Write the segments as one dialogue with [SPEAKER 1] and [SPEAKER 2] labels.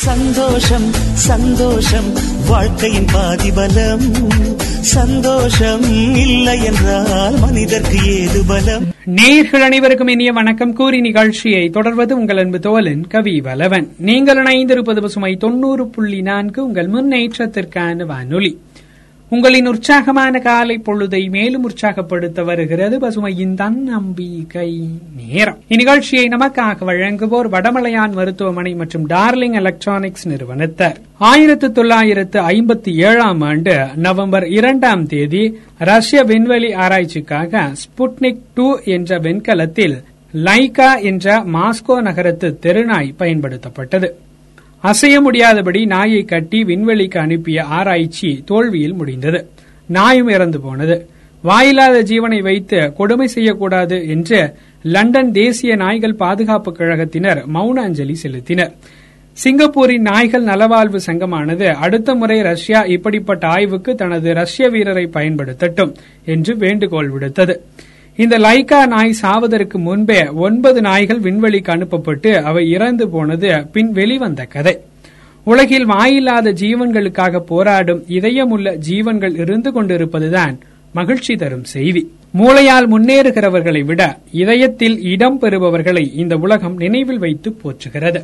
[SPEAKER 1] சந்தோஷம் சந்தோஷம். வாழ்க்கையின் பாதிபலம். சந்தோஷம் இல்லை என்றால் மனிதர்க்கு ஏது பலம்?
[SPEAKER 2] நேர்கள் அனைவருக்கும் இனிய வணக்கம். கூறி நிகழ்ச்சியை தொடர்வது உங்கள் அன்பு தோழன் கவி வலவன். நீங்கள் இணைந்திருப்பது பசுமை தொண்ணூறு புள்ளி நான்கு உங்கள் முன்னேற்றத்திற்கான வானொலி. உங்களின் உற்சாகமான காலை பொழுதை மேலும் உற்சாகப்படுத்த வருகிறது. பசுமையின் தன்னம்பிக்கை நேரம். இந்நிகழ்ச்சியை நமக்காக வழங்குவோர் வடமலையான் மருத்துவமனை மற்றும் டார்லிங் எலக்ட்ரானிக்ஸ் நிறுவனத்தார். ஆயிரத்து தொள்ளாயிரத்து ஐம்பத்தி ஏழாம் ஆண்டு நவம்பர் இரண்டாம் தேதி ரஷ்ய விண்வெளி ஆராய்ச்சிக்காக ஸ்புட்னிக் டூ என்ற வெண்கலத்தில் லைகா என்ற மாஸ்கோ நகரத்து தெருநாய் பயன்படுத்தப்பட்டது. அசைய முடியாதபடி நாயை கட்டி விண்வெளிக்கு அனுப்பிய ஆராய்ச்சி தோல்வியில் முடிந்தது. நாயும் இறந்து போனது. வாயில்லாத ஜீவனை வைத்து கொடுமை செய்யக்கூடாது என்று லண்டன் தேசிய நாய்கள் பாதுகாப்பு கழகத்தினர் மௌன அஞ்சலி செலுத்தினர். சிங்கப்பூரின் நாய்கள் நலவாழ்வு சங்கமானது அடுத்த முறை ரஷ்யா இப்படிப்பட்ட ஆய்வுக்கு தனது ரஷ்ய வீரரை பயன்படுத்தட்டும் என்று வேண்டுகோள் விடுத்தது. இந்த லைகா நாய் சாவதற்கு முன்பே ஒன்பது நாய்கள் விண்வெளிக்கு அனுப்பப்பட்டு அவை இறந்து போனது பின் வெளிவந்த கதை. உலகில் வாயில்லாத ஜீவன்களுக்காக போராடும் இதயமுள்ள ஜீவன்கள் இருந்து கொண்டிருப்பதுதான் மகிழ்ச்சி தரும் செய்தி. மூளையால் முன்னேறுகிறவர்களை விட இதயத்தில் இடம் பெறுபவர்களை இந்த உலகம் நினைவில் வைத்து போற்றுகிறது.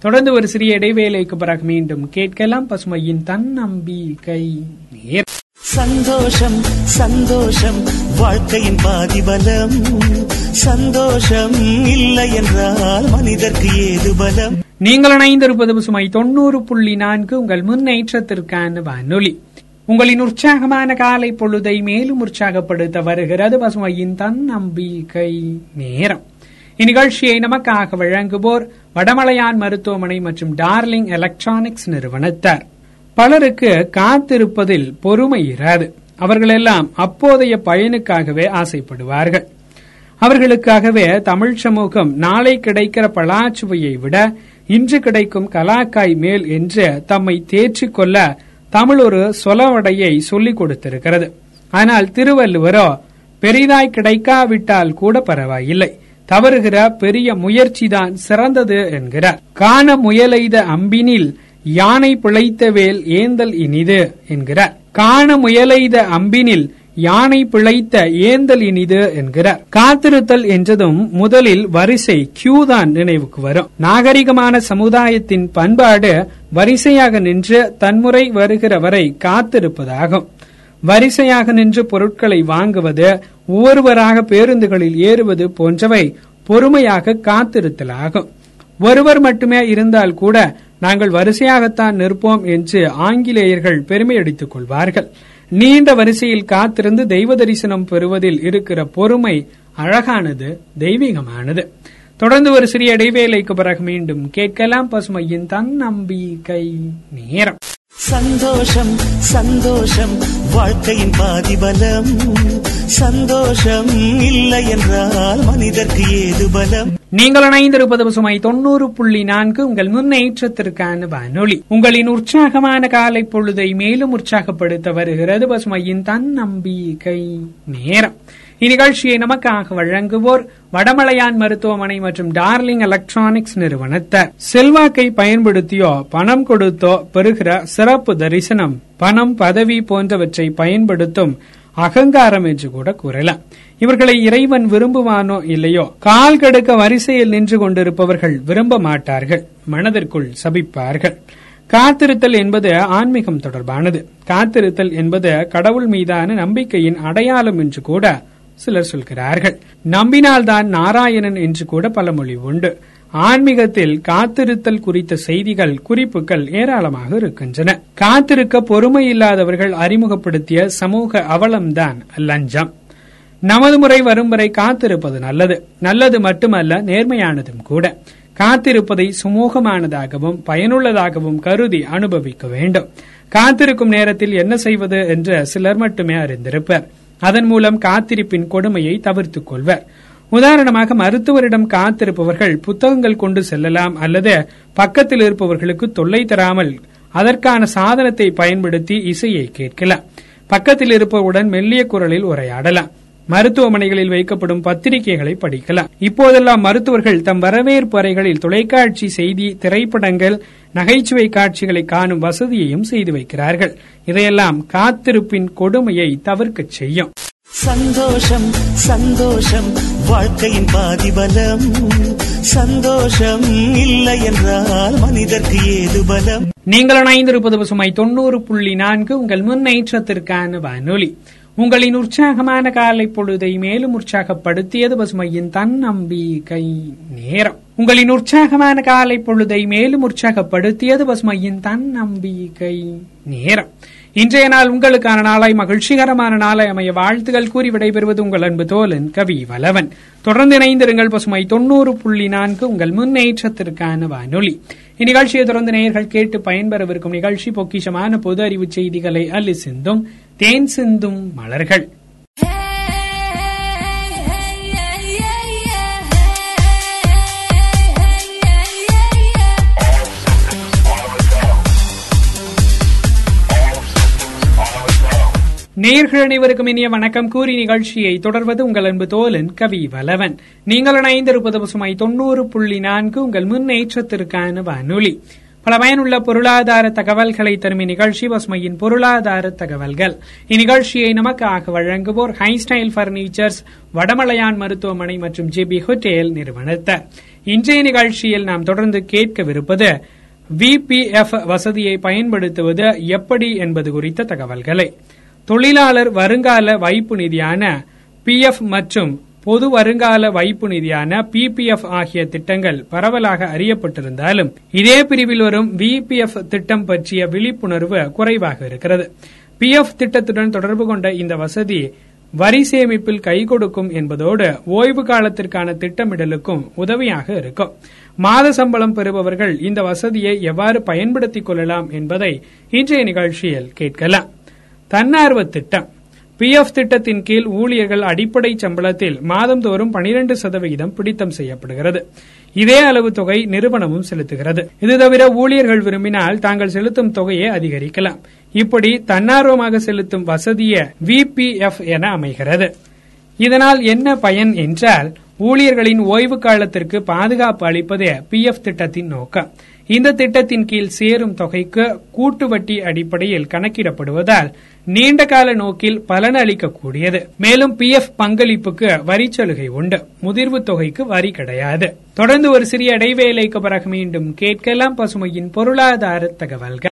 [SPEAKER 2] தொடர்ந்து ஒரு சிறிய இடைவேளைக்கு பிறகு மீண்டும் கேட்கலாம் பசுமையின் தன்னம்பிக்கை. நேர்
[SPEAKER 1] சந்தோஷம் சந்தோஷம் வாழ்க்கையின் பாதிபலம். சந்தோஷம் இல்லை என்றால் மனிதர்க்கு ஏது பலம்?
[SPEAKER 2] நீங்கள் இணைந்திருப்பது பசுமை தொண்ணூறு புள்ளி நான்கு உங்கள் முன்னேற்றத்திற்கான வானொலி. உங்களின் உற்சாகமான காலை பொழுதை மேலும் உற்சாகப்படுத்த வருகிறது பசுமையின் தன்னம்பிக்கை நேரம். இந்நிகழ்ச்சியை நமக்காக வழங்குவோர் வடமலையான் மருத்துவமனை மற்றும் டார்லிங் எலக்ட்ரானிக்ஸ் நிறுவனத்தார். பலருக்கு காத்திருப்பதில் பொறுமை இராது. அவர்களெல்லாம் அப்போதைய பயனுக்காகவே ஆசைப்படுவார்கள். அவர்களுக்காகவே தமிழ் சமூகம் நாளை கிடைக்கிற பலாச்சுவையை விட இன்று கிடைக்கும் கலாக்காய் மேல் என்று தம்மை தேற்றிக் கொள்ள தமிழ் ஒரு சொலவடையை சொல்லிக் கொடுத்திருக்கிறது. ஆனால் திருவள்ளுவரோ பெரிதாய் கிடைக்காவிட்டால் கூட பரவாயில்லை. தவறுகிற பெரிய முயற்சிதான் சிறந்தது என்கிறார். காண முயலைத அம்பினில் யானை பிழைத்த வேல் ஏந்தல் இனிது என்கிறார் காண முயலைத அம்பினில் யானை பிழைத்த ஏந்தல் இனிது என்கிறார் காத்திருத்தல் என்றதும் முதலில் வரிசை கியூ தான் நினைவுக்கு வரும். நாகரிகமான சமுதாயத்தின் பண்பாடு வரிசையாக நின்று தன்முறை வருகிற வரை காத்திருப்பதாகும். வரிசையாக நின்று பொருட்களை வாங்குவது ஒவ்வொருவராக பேருந்துகளில் ஏறுவது போன்றவை பொறுமையாக காத்திருத்தலாகும். ஒருவர் மட்டுமே இருந்தால் கூட நாங்கள் வரிசையாகத்தான் நிற்போம் என்று ஆங்கிலேயர்கள் பெருமை அடித்துக் கொள்வார்கள். நீண்ட வரிசையில் காத்திருந்து தெய்வ தரிசனம் பெறுவதில் இருக்கிற பொறுமை அழகானது தெய்வீகமானது. தொடர்ந்து ஒரு சிறிய இடைவேளைக்கு பிறகு மீண்டும் கேட்கலாம் பசுமையின் தன்னம்பிக்கை நேரம்.
[SPEAKER 1] சந்தோஷம் சந்தோஷம் வாழ்க்கையின் பாதிபலம். சந்தோஷம் இல்லை என்றால் மனிதர்க்கு ஏது பலம்?
[SPEAKER 2] நீங்கள் இணைந்திருப்பது பசுமை தொண்ணூறு புள்ளி நான்கு. உங்கள் முன்னேற்றத்திற்கான வானொலி. உங்களின் உற்சாகமான காலை பொழுதை மேலும் உற்சாகப்படுத்த வருகிறது பசுமையின் தன்னம்பிக்கை நேரம். இந்நிகழ்ச்சியை நமக்காக வழங்குவோர் வடமலையான் மருத்துவமனை மற்றும் டார்லிங் எலக்ட்ரானிக்ஸ் நிறுவனத்தார் செல்வாக்கை பயன்படுத்தியோ பணம் கொடுத்தோ பெறுகிற சிறப்பு தரிசனம் பணம் பதவி போன்றவற்றை பயன்படுத்தும் அகங்காரம் என்று கூட கூறலாம். இவர்களை இறைவன் விரும்புவானோ இல்லையோ கால் கடுக்க வரிசையில் நின்று கொண்டிருப்பவர்கள் விரும்ப மாட்டார்கள் மனதிற்குள் சபிப்பார்கள். காத்திருத்தல் என்பது ஆன்மீகம் தொடர்பானது. காத்திருத்தல் என்பது கடவுள் மீதான நம்பிக்கையின் அடையாளம் என்று கூட சிலர் சொல்கிறார்கள். நம்பினால்தான் நாராயணன் என்று கூட பழமொழி உண்டு. ஆன்மீகத்தில் காத்திருத்தல் குறித்த செய்திகள் குறிப்புகள் ஏராளமாக இருக்கின்றன. காத்திருக்க பொறுமை இல்லாதவர்கள் அறிமுகப்படுத்திய சமூக அவலம்தான் லஞ்சம். நமது முறை வரும் வரை காத்திருப்பது நல்லது. நல்லது மட்டுமல்ல நேர்மையானதும் கூட. காத்திருப்பதை சுமூகமானதாகவும் பயனுள்ளதாகவும் கருதி அனுபவிக்க வேண்டும். காத்திருக்கும் நேரத்தில் என்ன செய்வது என்று சிலர் மட்டுமே அறிந்திருப்பர். அதன் மூலம் காத்திருப்பின் கொடுமையை தவிர்த்துக் கொள்வர். உதாரணமாக மருத்துவரிடம் காத்திருப்பவர்கள் புத்தகங்கள் கொண்டு செல்லலாம் அல்லது பக்கத்தில் இருப்பவர்களுக்கு தொல்லை தராமல் அதற்கான சாதனத்தை பயன்படுத்தி இசையை கேட்கலாம். பக்கத்தில் இருப்பவருடன் மெல்லிய குரலில் உரையாடலாம். மருத்துவமனைகளில் வைக்கப்படும் பத்திரிகைகளை படிக்கலாம். இப்போதெல்லாம் மருத்துவர்கள் தம் வரவேற்பு அறைகளில் தொலைக்காட்சி செய்தி திரைப்படங்கள் நகைச்சுவை காட்சிகளை காணும் வசதியையும் செய்து வைக்கிறார்கள். இதையெல்லாம் காத்திருப்பின் கொடுமையை தவிர்க்கச் செய்யும்.
[SPEAKER 1] சந்தோஷம் சந்தோஷம் வாழ்க்கையின் பாதிபலம். சந்தோஷம் இல்லை என்றால் மனிதர்க்கு ஏது பலம்?
[SPEAKER 2] நீங்கள் இணைந்திருப்பது பசுமை தொண்ணூறு புள்ளி நான்கு உங்கள் முன்னேற்றத்திற்கான வானொலி. உங்களின் உற்சாகமான காலை பொழுதை மேலும் உற்சாகப்படுத்தியது பசுமையின் தன்னம்பிக்கை நேரம். உங்களின் உற்சாகமான காலை பொழுதை மேலும் உற்சாகப்படுத்தியது பசுமையின் தன்னம்பிக்கை நேரம். இன்றைய நாள் உங்களுக்கான நாளாய் மகிழ்ச்சிகரமான நாளை அமைய வாழ்த்துகள் கூறி விடைபெறுவது உங்கள் அன்பு தோலன் கவி வலவன். தொடர்ந்து இணைந்திருங்கள் பசுமை தொண்ணூறு புள்ளி நான்கு உங்கள் முன்னேற்றத்திற்கான வானொலி. இந்நிகழ்ச்சியை தொடர்ந்து நேயர்கள் கேட்டு பயன்பெறவிருக்கும் நிகழ்ச்சி பொக்கிஷமான பொது அறிவு செய்திகளை அள்ளி சிந்தும் தேன் சிந்தும் மலர்கள். நேர்கள் அனைவருக்கும் இனிய வணக்கம். கூறி நிகழ்ச்சியை தொடர்வது உங்கள் அன்பு தோலன் கவி வலவன். நீங்கள் இணைந்திருப்பது பசுமை தொண்ணூறு புள்ளி நான்கு. உங்கள் முன்னேற்றத்திற்கான வானொலி. பல பயனுள்ள பொருளாதார தகவல்களை தரும் இந்நிகழ்ச்சி பசுமையின் பொருளாதார தகவல்கள். இந்நிகழ்ச்சியை நமக்காக வழங்குவோர் ஹைஸ்டைல் பர்னிச்சர்ஸ் வடமலையான் மருத்துவமனை மற்றும் ஜிபி ஹோட்டேல் நிறுவனத்தர் இன்றைய நிகழ்ச்சியில் நாம் தொடர்ந்து கேட்கவிருப்பது விபிஎஃப் வசதியை பயன்படுத்துவது எப்படி என்பது குறித்த தகவல்களை. தொழிலாளர் வருங்கால வைப்பு நிதியான பிஎஃப் மற்றும் பொது வருங்கால வைப்பு நிதியான பிபிஎஃப் ஆகிய திட்டங்கள் பரவலாக அறியப்பட்டிருந்தாலும் இதே பிரிவில் வரும் விபிஎஃப் திட்டம் பற்றிய விழிப்புணர்வு குறைவாக இருக்கிறது. பிஎஃப் திட்டத்துடன் தொடர்பு கொண்ட இந்த வசதி வரி சேமிப்பில் கை கொடுக்கும் என்பதோடு ஓய்வு காலத்திற்கான திட்டமிடலுக்கும் உதவியாக இருக்கும். மாத சம்பளம் பெறுபவர்கள் இந்த வசதியை எவ்வாறு பயன்படுத்திக் கொள்ளலாம் என்பதை இன்றைய நிகழ்ச்சியில் கேட்கலாம். தன்னார்வ திட்டம். பி எஃப் திட்டத்தின் கீழ் ஊழியர்கள் அடிப்படை சம்பளத்தில் மாதந்தோறும் பனிரெண்டு சதவிகிதம் பிடித்தம் செய்யப்படுகிறது. இதே அளவு தொகை நிறுவனமும் செலுத்துகிறது. இது தவிர ஊழியர்கள் விரும்பினால் தாங்கள் செலுத்தும் தொகையை அதிகரிக்கலாம். இப்படி தன்னார்வமாக செலுத்தும் வசதிய விபிஎஃப் என அமைகிறது. இதனால் என்ன பயன் என்றால் ஊழியர்களின் ஓய்வு காலத்திற்கு பாதுகாப்பு அளிப்பதே பிஎஃப் திட்டத்தின் நோக்கம். இந்த திட்டத்தின் கீழ் சேரும் தொகைக்கு கூட்டு வட்டி அடிப்படையில் கணக்கிடப்படுவதால் நீண்ட கால நோக்கில் பலன் அளிக்கக்கூடியது. மேலும் பி எஃப் பங்களிப்புக்கு வரி சலுகை உண்டு. முதிர்வு தொகைக்கு வரி கிடையாது. தொடர்ந்து ஒரு சிறிய இடைவேளைக்கு பிறகு மீண்டும் கேட்கலாம் பசுமையின் பொருளாதார தகவல்கள்.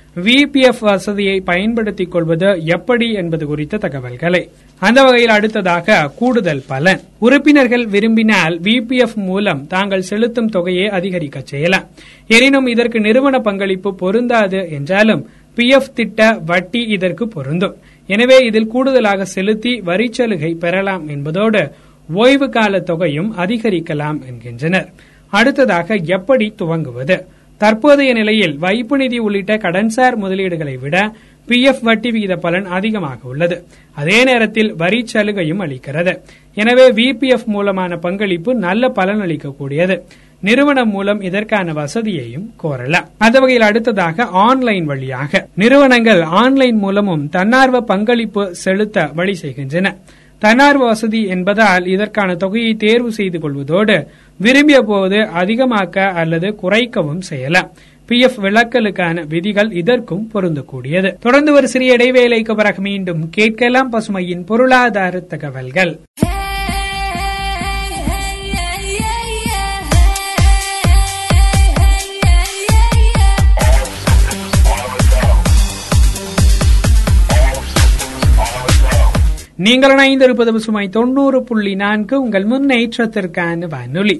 [SPEAKER 2] விபிஎஃப் வசதியை பயன்படுத்திக் கொள்வது எப்படி என்பது குறித்த தகவல்களை. அந்த வகையில் அடுத்ததாக கூடுதல் பலன். உறுப்பினர்கள் விரும்பினால் விபிஎஃப் மூலம் தாங்கள் செலுத்தும் தொகையை அதிகரிக்க செய்யலாம். எனினும் இதற்கு நிறுவன பங்களிப்பு பொருந்தாது என்றாலும் பிஎஃப் திட்ட வட்டி இதற்கு பொருந்தும். எனவே இதில் கூடுதலாக செலுத்தி வரிச்சலுகை பெறலாம் என்பதோடு ஓய்வு கால தொகையும் அதிகரிக்கலாம் என்கின்றனர். அடுத்ததாக எப்படி துவங்குவது? தற்போதைய நிலையில் வைப்பு நிதி உள்ளிட்ட கடன்சார் முதலீடுகளை விட பி எஃப் வட்டி விகித பலன் அதிகமாக உள்ளது. அதே நேரத்தில் வரி சலுகையும் அளிக்கிறது. எனவே விபிஎஃப் மூலமான பங்களிப்பு நல்ல பலன் அளிக்கக்கூடியது. நிறுவனம் மூலம் இதற்கான வசதியையும் கோரலாம் அந்த வகையில் அடுத்ததாக ஆன்லைன் வழியாக. நிறுவனங்கள் ஆன்லைன் மூலமும் தன்னார்வ பங்களிப்பு செலுத்த வழி செய்கின்றன. தன்னார்வ வசதி என்பதால் இதற்கான தொகையை தேர்வு செய்து கொள்வதோடு விரும்பிய போது அதிகமாக்க அல்லது குறைக்கவும் செய்யலாம் பி எஃப் விளக்கலுக்கான விதிகள் இதற்கும் பொருந்தக்கூடியது. தொடர்ந்து ஒரு சிறிய இடைவேளைக்கு பிறகு மீண்டும் கேட்கலாம் பசுமையின் பொருளாதார தகவல்கள். நீங்கள் இணைந்திருப்பது சுமை தொண்ணூறு புள்ளி நான்கு உங்கள் முன்னேற்றத்திற்கான வானொலி.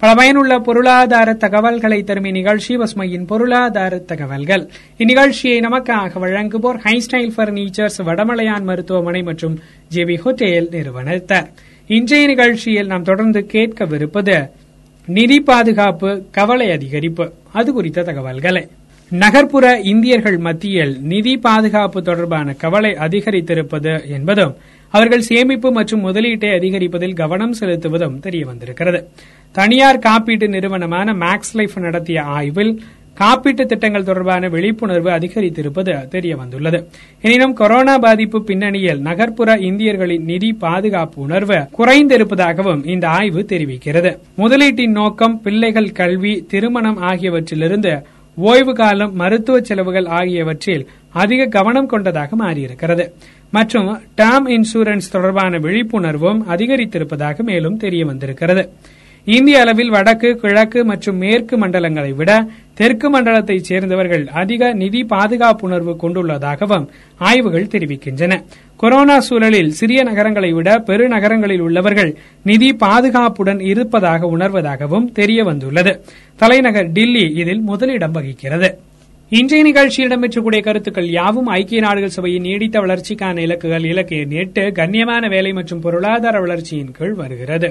[SPEAKER 2] பல பயனுள்ள பொருளாதார தகவல்களை தரும் இந்நிகழ்ச்சி பசுமையின் பொருளாதார தகவல்கள். இந்நிகழ்ச்சியை நமக்காக வழங்குவோர் ஹைஸ்டைல் பர்னிச்சர்ஸ் வடமலையான் மருத்துவமனை மற்றும் ஜேபி ஹோட்டேல் நிறுவனத்தார் இன்றைய நிகழ்ச்சியில் நாம் தொடர்ந்து கேட்கவிருப்பது நிதி பாதுகாப்பு கவலை அதிகரிப்பு. அது குறித்த தகவல்களை. நகர்ப்புற இந்தியர்கள் மத்தியில் நிதி பாதுகாப்பு தொடர்பான கவலை அதிகரித்திருப்பது என்பதும் அவர்கள் சேமிப்பு மற்றும் முதலீட்டை அதிகரிப்பதில் கவனம் செலுத்துவதும் தெரிய வந்திருக்கிறது தனியார் காப்பீட்டு நிறுவனமான மேக்ஸ் லைஃப் நடத்திய ஆய்வில் காப்பீட்டு திட்டங்கள் தொடர்பான விழிப்புணர்வு அதிகரித்திருப்பது தெரிய வந்துள்ளது எனினும் கொரோனா பாதிப்பு பின்னணியில் நகர்ப்புற இந்தியர்களின் நிதி பாதுகாப்பு உணர்வு குறைந்திருப்பதாகவும் இந்த ஆய்வு தெரிவிக்கிறது. முதலீட்டின் நோக்கம் பிள்ளைகள் கல்வி திருமணம் ஆகியவற்றிலிருந்து ஓய்வு காலம் மருத்துவ செலவுகள் ஆகியவற்றில் அதிக கவனம் கொண்டதாக மாறியிருக்கிறது. மற்றும் டேர்ம் இன்சூரன்ஸ் தொடர்பான விழிப்புணர்வும் அதிகரித்திருப்பதாக மேலும் தெரிய வந்திருக்கிறது இந்திய அளவில் வடக்கு கிழக்கு மற்றும் மேற்கு மண்டலங்களை விட தெற்கு மண்டலத்தைச் சேர்ந்தவர்கள் அதிக நிதி பாதுகாப்புணர்வு கொண்டுள்ளதாகவும் ஆய்வுகள் தெரிவிக்கின்றன. கொரோனா சூழலில் சிறிய நகரங்களை விட பெருநகரங்களில் உள்ளவர்கள் நிதி பாதுகாப்புடன் இருப்பதாக உணர்வதாகவும் தெரிய வந்துள்ளது தலைநகர் டில்லி இதில் முதலிடம் வகிக்கிறது. இன்றைய நிகழ்ச்சியில் இடம்பெற்றக்கூடிய கருத்துக்கள் யாவும்? ஐக்கிய நாடுகள் சபையின் நீடித்த வளர்ச்சிக்கான இலக்குகள் இலக்கு எட்டு கண்ணியமான வேலை மற்றும் பொருளாதார வளர்ச்சியின் கீழ் வருகிறது.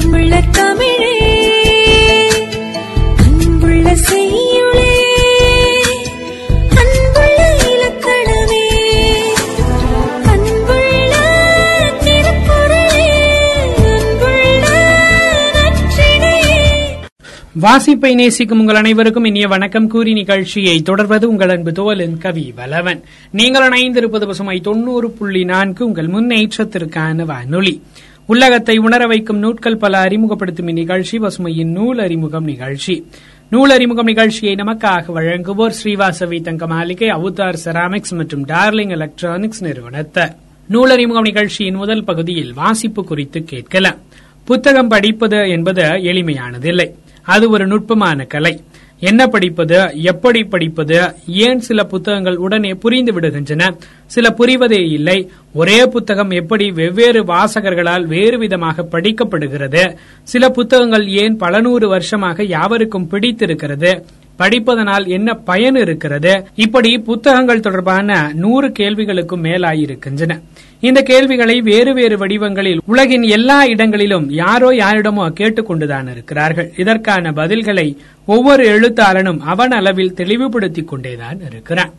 [SPEAKER 3] அன்புள்ள தமிழே அன்புள்ள செய்யுளே அன்புள்ள இலக்கணமே அன்புள்ள திருக்குறளே அன்புள்ள
[SPEAKER 2] வாசிப்பை நேசிக்கும் உங்கள் அனைவருக்கும் இனிய வணக்கம். கூறி நிகழ்ச்சியை தொடர்வது உங்கள் அன்பு தோலின் கவி வலவன் நீங்கள் இணைந்திருப்பது பசுமை தொண்ணூறு புள்ளி நான்கு உங்கள் முன்னேற்றத்திற்கான வானொலி. உள்ளகத்தை உணர வைக்கும் நூட்கள் பல அறிமுகப்படுத்தும் இந்நிகழ்ச்சி பசுமையின் நூல் அறிமுகம் நிகழ்ச்சி. நூல் அறிமுகம் நிகழ்ச்சியை நமக்காக வழங்குவோர் ஸ்ரீவாசவி தங்க மாளிகை அவுத்தார் செராமிக்ஸ் மற்றும் டார்லிங் எலக்ட்ரானிக்ஸ் நிறுவனத்தர் நூல் அறிமுகம் நிகழ்ச்சியின் முதல் பகுதியில் வாசிப்பு குறித்து கேட்கலாம். புத்தகம் படிப்பது என்பது எளிமையானதில்லை. அது ஒரு நுட்பமான கலை. என்ன படிப்பது எப்படி படிப்பது ஏன் சில புத்தகங்கள் உடனே புரிந்து விடுகின்றன? சில புரிவதே இல்லை. ஒரே புத்தகம் எப்படி வெவ்வேறு வாசகர்களால் வேறு விதமாக படிக்கப்படுகிறது? சில புத்தகங்கள் ஏன் பல நூறு வருஷமாக யாவருக்கும் பிடித்திருக்கிறது? படிப்பதனால் என்ன பயன் இருக்கிறது? இப்படி புத்தகங்கள் தொடர்பான நூறு கேள்விகளுக்கும் மேலாயிருக்கின்றன. இந்த கேள்விகளை வேறு வேறு வடிவங்களில் உலகின் எல்லா இடங்களிலும் யாரோ யாரிடமோ கேட்டுக்கொண்டுதான் இருக்கிறார்கள். இதற்கான பதில்களை ஒவ்வொரு எழுத்தாளனும் அவன் அளவில் தெளிவுபடுத்திக் கொண்டேதான் இருக்கிறான்.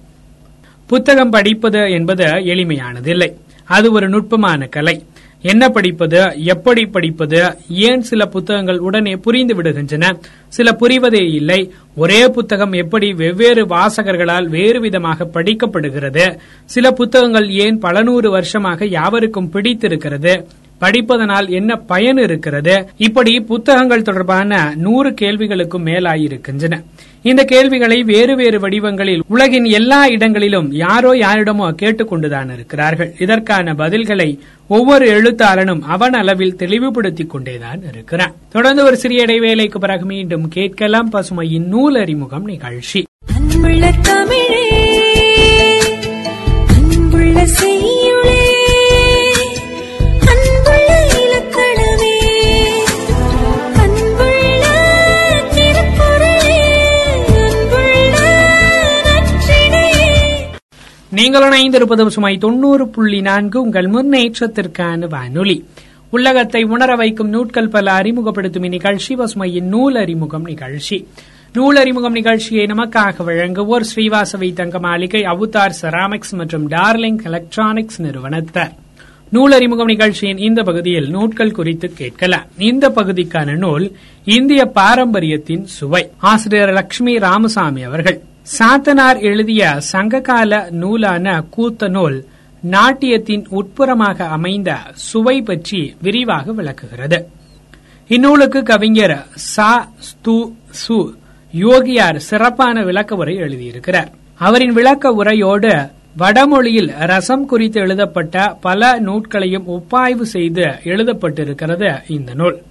[SPEAKER 2] புத்தகம் படிப்பது என்பது எளிமையானதில்லை. அது ஒரு நுட்பமான கலை. என்ன படிப்பது எப்படி படிப்பது ஏன் சில புத்தகங்கள் உடனே புரிந்து விடுகின்றன சில புரிவதே இல்லை ஒரே புத்தகம் எப்படி வெவ்வேறு வாசகர்களால் வேறு விதமாக படிக்கப்படுகிறது சில புத்தகங்கள் ஏன் பல நூறு வருஷமாக யாவருக்கும் பிடித்திருக்கிறது படிப்பதனால் என்ன பயன் இருக்கிறது? இப்படி புத்தகங்கள் தொடர்பான நூறு கேள்விகளுக்கும் மேலாயிருக்கின்றன. இந்த கேள்விகளை வேறு வேறு வடிவங்களில் உலகின் எல்லா இடங்களிலும் யாரோ யாரிடமோ கேட்டுக்கொண்டுதான் இருக்கிறார்கள். இதற்கான பதில்களை ஒவ்வொரு எழுத்தாளனும் அவன் அளவில் தெளிவுபடுத்திக் கொண்டேதான் இருக்கிறான். தொடர்ந்து ஒரு சிறிய இடைவேளைக்கு பிறகு மீண்டும் கேட்கலாம் பசுமையின் நூல் அறிமுகம் நிகழ்ச்சி.
[SPEAKER 3] அன்புள்ள தமிழே அன்புள்ள
[SPEAKER 2] நீங்கள் இணைந்திருப்பது சுமை தொண்ணூறு புள்ளி நான்கு உங்கள் முன்னேற்றத்திற்கான வானொலி. உள்ளகத்தை உணர வைக்கும் நூட்கள் பல அறிமுகப்படுத்தும் இந்நிகழ்ச்சி பசுமையின் நூல் அறிமுகம் நிகழ்ச்சி. நூல் அறிமுகம் நிகழ்ச்சியை நமக்காக வழங்குவோர் ஸ்ரீவாசவி தங்க மாளிகை அவுத்தார் செராமிக்ஸ் மற்றும் டார்லிங் எலக்ட்ரானிக்ஸ் நிறுவனத்தர். நூல் அறிமுகம் நிகழ்ச்சியின் இந்த பகுதியில் நூட்கள் குறித்து கேட்கலாம். இந்த பகுதிக்கான நூல் இந்திய பாரம்பரியத்தின் சுவை. ஆசிரியர் லட்சுமி ராமசாமி அவர்கள். சாத்தனார் எழுதிய சங்ககால நூலான கூத்த நூல் நாட்டியத்தின் உட்புறமாக அமைந்த சுவை பற்றி விரிவாக விளக்குகிறது. இந்நூலுக்கு கவிஞர் சா ஸ்து சு யோகியார் சிறப்பான விளக்க உரை எழுதியிருக்கிறார். அவரின் விளக்க உரையோடு வடமொழியில் ரசம் குறித்து எழுதப்பட்ட பல நூட்களையும் ஒப்பாய்வு செய்து எழுதப்பட்டிருக்கிறது இந்த நூல்.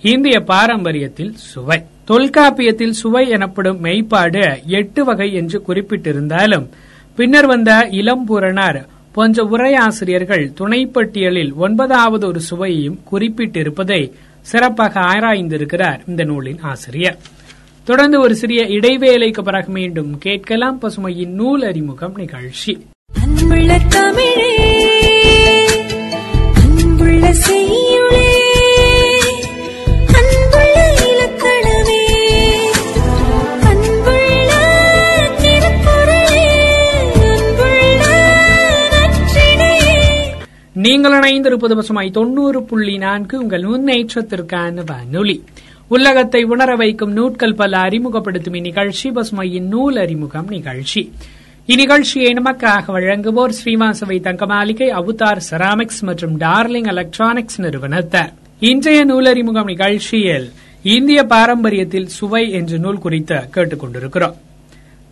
[SPEAKER 2] இந்திய பாரம்பரியத்தில் சுவை. தொல்காப்பியத்தில் சுவை எனப்படும் மெய்ப்பாடு எட்டு வகை என்று குறிப்பிட்டிருந்தாலும் பின்னர் வந்த இளம்பூரணர் போன்ற உரையாசிரியர்கள் துணைப்பட்டியலில் ஒன்பதாவது ஒரு சுவையையும் குறிப்பிட்டிருப்பதை சிறப்பாக ஆராய்ந்திருக்கிறார் இந்த நூலின் ஆசிரியர். தொடர்ந்து ஒரு சிறிய இடைவேளைக்கு பிறகு மீண்டும் கேட்கலாம் பசுமையின் நூல் அறிமுகம் நிகழ்ச்சி.
[SPEAKER 3] தமிழே
[SPEAKER 2] நீங்கள் இணைந்திருப்பது பசுமாய் தொண்ணூறு புள்ளி நான்கு உங்கள் முன்னேற்றத்திற்கான வானொலி. உலகத்தை உணர வைக்கும் நூட்கள் பல அறிமுகப்படுத்தும் இந்நிகழ்ச்சி பசுமையின் நூல் அறிமுகம் நிகழ்ச்சி. இந்நிகழ்ச்சியை நமக்காக வழங்குவோர் ஸ்ரீவாசவை தங்கமாளிகை அவுதார் செராமிக்ஸ் மற்றும் டார்லிங் எலக்ட்ரானிக்ஸ் நிறுவனத்தார் இன்றைய நூலறிமுகம் நிகழ்ச்சியில் இந்திய பாரம்பரியத்தில் சுவை என்ற நூல் குறித்து கேட்டுக்கொண்டிருக்கிறோம்.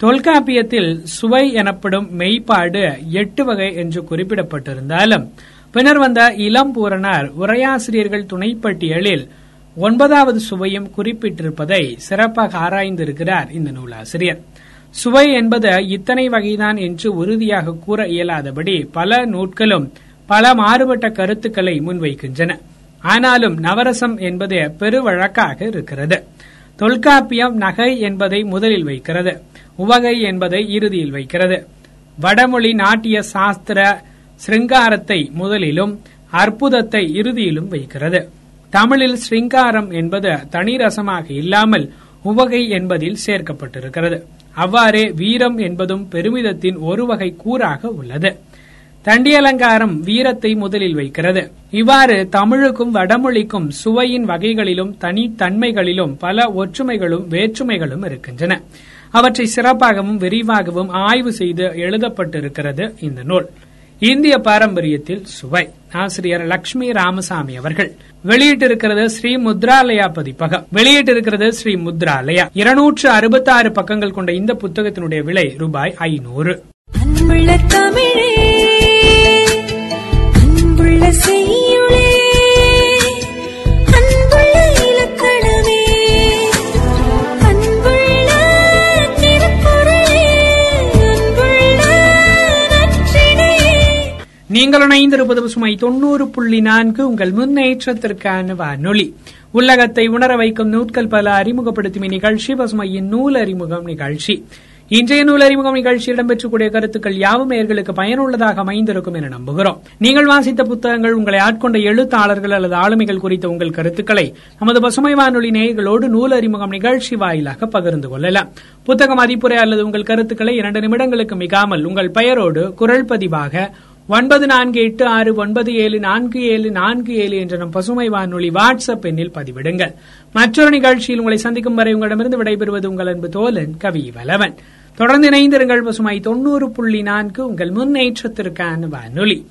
[SPEAKER 2] தொல்காப்பியத்தில் சுவை எனப்படும் மெய்ப்பாடு எட்டு வகை என்று குறிப்பிடப்பட்டிருந்தாலும் பின்னர் வந்த இளம் பூரணர் உரையாசிரியர்கள் துணைப்பட்டியலில் ஒன்பதாவது சுவையும் குறிப்பிட்டிருப்பதை சிறப்பாக ஆராய்ந்திருக்கிறார் இந்த நூலாசிரியர். சுவை என்பது இத்தனை வகைதான் என்று உறுதியாக கூற இயலாதபடி பல நூட்களும் பல மாறுபட்ட கருத்துக்களை முன்வைக்கின்றன. ஆனாலும் நவரசம் என்பது பெருவழக்காக இருக்கிறது. தொல்காப்பியம் நகை என்பதை முதலில் வைக்கிறது. உவகை என்பதை இறுதியில் வைக்கிறது. வடமொழி நாட்டிய சாஸ்திர ஸ்ருங்காரத்தை முதலிலும் அற்புதத்தை இறுதியிலும் வைக்கிறது. தமிழில் ஸ்ருங்காரம் என்பது தனி ரசமாக இல்லாமல் உவகை என்பதில் சேர்க்கப்பட்டிருக்கிறது. அவ்வாறே வீரம் என்பதும் பெருமிதத்தின் ஒரு வகை கூறாக உள்ளது. தண்டியலங்காரம் வீரத்தை முதலில் வைக்கிறது. இவ்வாறு தமிழுக்கும் வடமொழிக்கும் சுவையின் வகைகளிலும் தனித்தன்மைகளிலும் பல ஒற்றுமைகளும் வேற்றுமைகளும் இருக்கின்றன. அவற்றை சிறப்பாகவும் விரிவாகவும் ஆய்வு செய்து எழுதப்பட்டிருக்கிறது இந்த நூல். இந்திய பாரம்பரியத்தில் சுவை. ஆசிரியர் லட்சுமி ராமசாமி அவர்கள். வெளியிட்டிருக்கிறது ஸ்ரீ முத்ராலயா பதிப்பகம். வெளியிட்டிருக்கிறது ஸ்ரீ முத்ராலயா. இருநூற்று அறுபத்தி ஆறு பக்கங்கள் கொண்ட இந்த புத்தகத்தினுடைய விலை ரூபாய் ஐநூறு. நீங்கள் இணைந்திருப்பது பசுமை தொண்ணூறு புள்ளி நான்கு. உங்கள் முன்னேற்றத்திற்கான வானொலி. உலகத்தை உணர வைக்கும் நூற்கள் பல அறிமுகப்படுத்தும் நிகழ்ச்சி பசுமையின் நூல் அறிமுகம் நிகழ்ச்சி. இன்றைய நூல் அறிமுகம் நிகழ்ச்சி இடம்பெற்றக்கூடிய கருத்துக்கள் யாவும் நேயர்களுக்கு பயனுள்ளதாக அமைந்திருக்கும் என நம்புகிறோம். நீங்கள் வாசித்த புத்தகங்கள் உங்களை ஆட்கொண்ட எழுத்தாளர்கள் அல்லது ஆளுமைகள் குறித்த உங்கள் கருத்துக்களை நமது பசுமை வானொலி நேயர்களோடு நூல் அறிமுகம் நிகழ்ச்சி வாயிலாக பகிர்ந்து கொள்ளலாம். புத்தக மதிப்புரை அல்லது உங்கள் கருத்துக்களை இரண்டு நிமிடங்களுக்கு மிகாமல் உங்கள் பெயரோடு குரல் பதிவாக ஒன்பது நான்கு எட்டு ஆறு ஒன்பது ஏழு நான்கு ஏழு நான்கு ஏழு என்ற நம் பசுமை வானொலி வாட்ஸ்அப் எண்ணில் பதிவிடுங்கள். மற்றொரு நிகழ்ச்சியில் உங்களை சந்திக்கும் வரை உங்களிடமிருந்து விடைபெறுவது உங்கள் அன்பு தோலன் கவி வலவன். தொடர்ந்து இணைந்திருங்கள் பசுமை தொண்ணூறு புள்ளி நான்கு உங்கள் முன்னேற்றத்திற்கான வானொலி.